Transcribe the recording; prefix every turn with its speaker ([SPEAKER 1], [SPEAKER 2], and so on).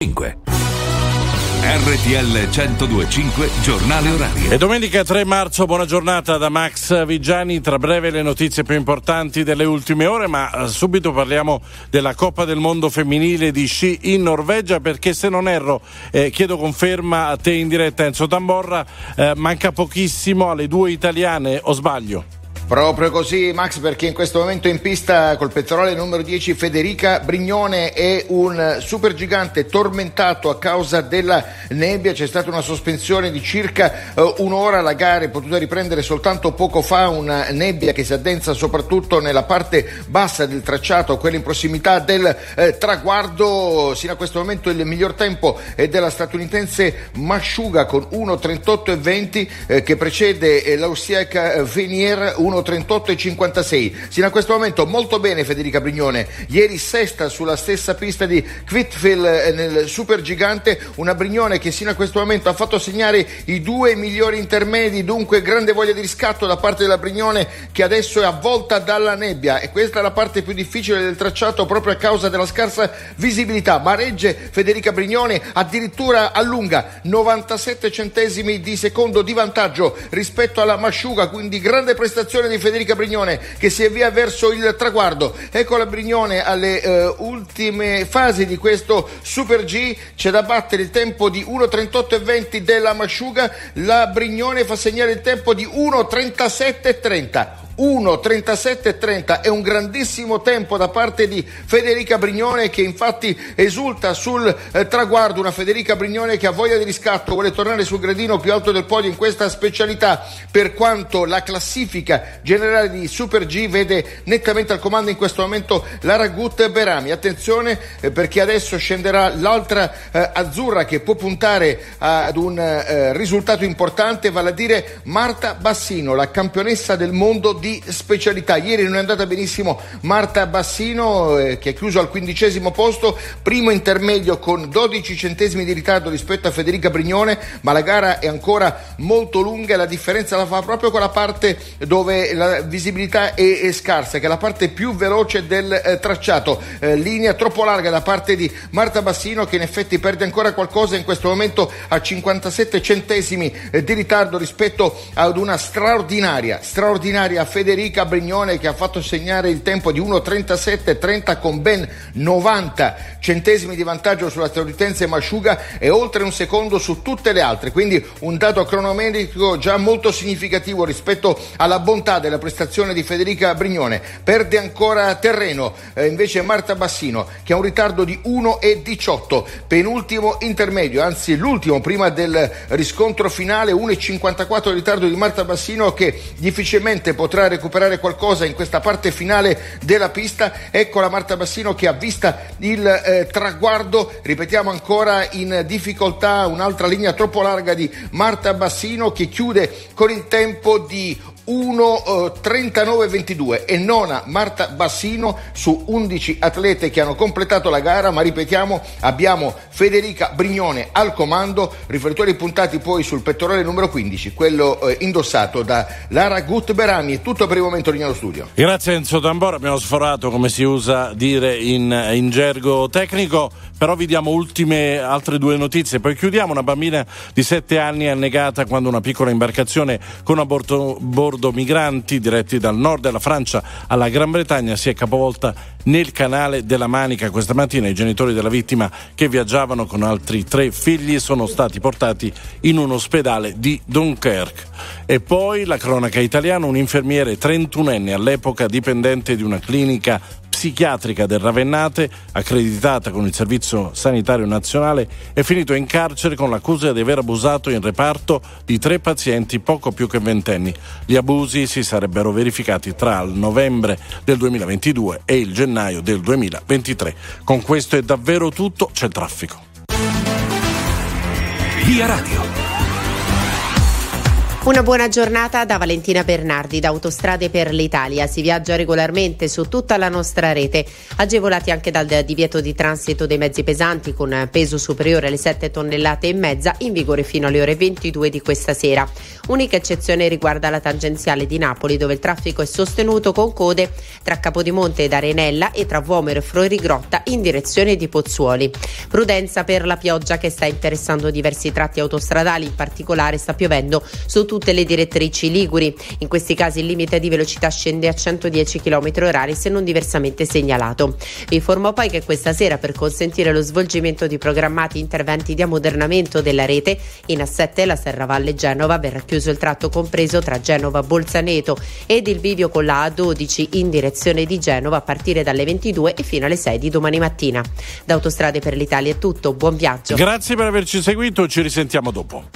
[SPEAKER 1] 5. RTL 1025 giornale orario.
[SPEAKER 2] E domenica 3 marzo, buona giornata da Max Vigiani. Tra breve le notizie più importanti delle ultime ore, ma eh, subito parliamo della Coppa del Mondo femminile di sci in Norvegia perché se non erro, eh, chiedo conferma a te in diretta Enzo Tamborra, eh, manca pochissimo alle due italiane o sbaglio?
[SPEAKER 3] Proprio così Max perché in questo momento in pista col petrolio numero 10 Federica Brignone è un supergigante tormentato a causa della nebbia, c'è stata una sospensione di circa uh, un'ora, la gara è potuta riprendere soltanto poco fa, una nebbia che si addensa soprattutto nella parte bassa del tracciato, quella in prossimità del eh, traguardo, sino a questo momento il miglior tempo è della statunitense Masciuga con 1.38.20 eh, che precede eh, l'austriaca Venier 1 38 e 56. Sino a questo momento molto bene Federica Brignone. Ieri sesta sulla stessa pista di Quitfield eh, nel Supergigante, una Brignone che sino a questo momento ha fatto segnare i due migliori intermedi, dunque grande voglia di riscatto da parte della Brignone che adesso è avvolta dalla nebbia e questa è la parte più difficile del tracciato proprio a causa della scarsa visibilità. Ma regge Federica Brignone addirittura allunga 97 centesimi di secondo di vantaggio rispetto alla Masciuga, quindi grande prestazione di Federica Brignone che si avvia verso il traguardo. Ecco la Brignone alle eh, ultime fasi di questo Super G, c'è da battere il tempo di 1.38.20 della Masciuga, la Brignone fa segnare il tempo di 1.37.30. 1.37.30 è un grandissimo tempo da parte di Federica Brignone che infatti esulta sul eh, traguardo, una Federica Brignone che ha voglia di riscatto, vuole tornare sul gradino più alto del podio in questa specialità per quanto la classifica generale di Super G vede nettamente al comando in questo momento Lara Gut Berami. Attenzione eh, perché adesso scenderà l'altra eh, azzurra che può puntare ad un eh, risultato importante, vale a dire Marta Bassino, la campionessa del mondo di di specialità. Ieri non è andata benissimo Marta Bassino eh, che ha chiuso al quindicesimo posto, primo intermedio con 12 centesimi di ritardo rispetto a Federica Brignone, ma la gara è ancora molto lunga e la differenza la fa proprio con la parte dove la visibilità è, è scarsa, che è la parte più veloce del eh, tracciato. Eh, linea troppo larga da parte di Marta Bassino che in effetti perde ancora qualcosa in questo momento a 57 centesimi eh, di ritardo rispetto ad una straordinaria, straordinaria Federica Brignone che ha fatto segnare il tempo di 1.37.30 con ben 90 centesimi di vantaggio sulla statunitense Masciuga e oltre un secondo su tutte le altre, quindi un dato cronometrico già molto significativo rispetto alla bontà della prestazione di Federica Brignone. Perde ancora terreno eh, invece Marta Bassino che ha un ritardo di 1.18, penultimo intermedio, anzi l'ultimo prima del riscontro finale, 1.54 di ritardo di Marta Bassino che difficilmente potrà recuperare qualcosa in questa parte finale della pista. Ecco la Marta Bassino che ha vista il eh, traguardo, ripetiamo ancora in difficoltà un'altra linea troppo larga di Marta Bassino che chiude con il tempo di 1.39.22 eh, e nona Marta Bassino su 11 atlete che hanno completato la gara, ma ripetiamo abbiamo Federica Brignone al comando, riflettori puntati poi sul pettorale numero 15, quello eh, indossato da Lara Gutberami. È tutto per il momento Lignano Studio.
[SPEAKER 2] Grazie Enzo Tambora, abbiamo sforato come si usa dire in, in gergo tecnico, però vi diamo ultime altre due notizie, poi chiudiamo una bambina di 7 anni annegata quando una piccola imbarcazione con a bordo, bordo bordo migranti diretti dal nord della Francia alla Gran Bretagna si è capovolta nel canale della Manica. Questa mattina i genitori della vittima che viaggiavano con altri tre figli sono stati portati in un ospedale di Dunkerque. E poi la cronaca italiana, un infermiere 31enne all'epoca dipendente di una clinica psichiatrica del Ravennate, accreditata con il Servizio Sanitario Nazionale, è finito in carcere con l'accusa di aver abusato in reparto di tre pazienti poco più che ventenni. Gli abusi si sarebbero verificati tra il novembre del 2022 e il gennaio del 2023. Con questo è davvero tutto, c'è traffico.
[SPEAKER 1] Via Radio.
[SPEAKER 4] Una buona giornata da Valentina Bernardi da Autostrade per l'Italia. Si viaggia regolarmente su tutta la nostra rete, agevolati anche dal divieto di transito dei mezzi pesanti con peso superiore alle 7 tonnellate e mezza, in vigore fino alle ore 22 di questa sera. Unica eccezione riguarda la tangenziale di Napoli, dove il traffico è sostenuto con code tra Capodimonte ed Arenella e tra Vomero e Florigrotta in direzione di Pozzuoli. Prudenza per la pioggia che sta interessando diversi tratti autostradali, in particolare sta piovendo su tutte le direttrici liguri. In questi casi il limite di velocità scende a 110 km h se non diversamente segnalato. Vi informo poi che questa sera per consentire lo svolgimento di programmati interventi di ammodernamento della rete in A7 la Serravalle Genova verrà chiuso il tratto compreso tra Genova Bolzaneto ed il bivio con la A12 in direzione di Genova a partire dalle 22 e fino alle 6 di domani mattina. Da Autostrade per l'Italia è tutto, buon viaggio.
[SPEAKER 2] Grazie per averci seguito, ci risentiamo dopo.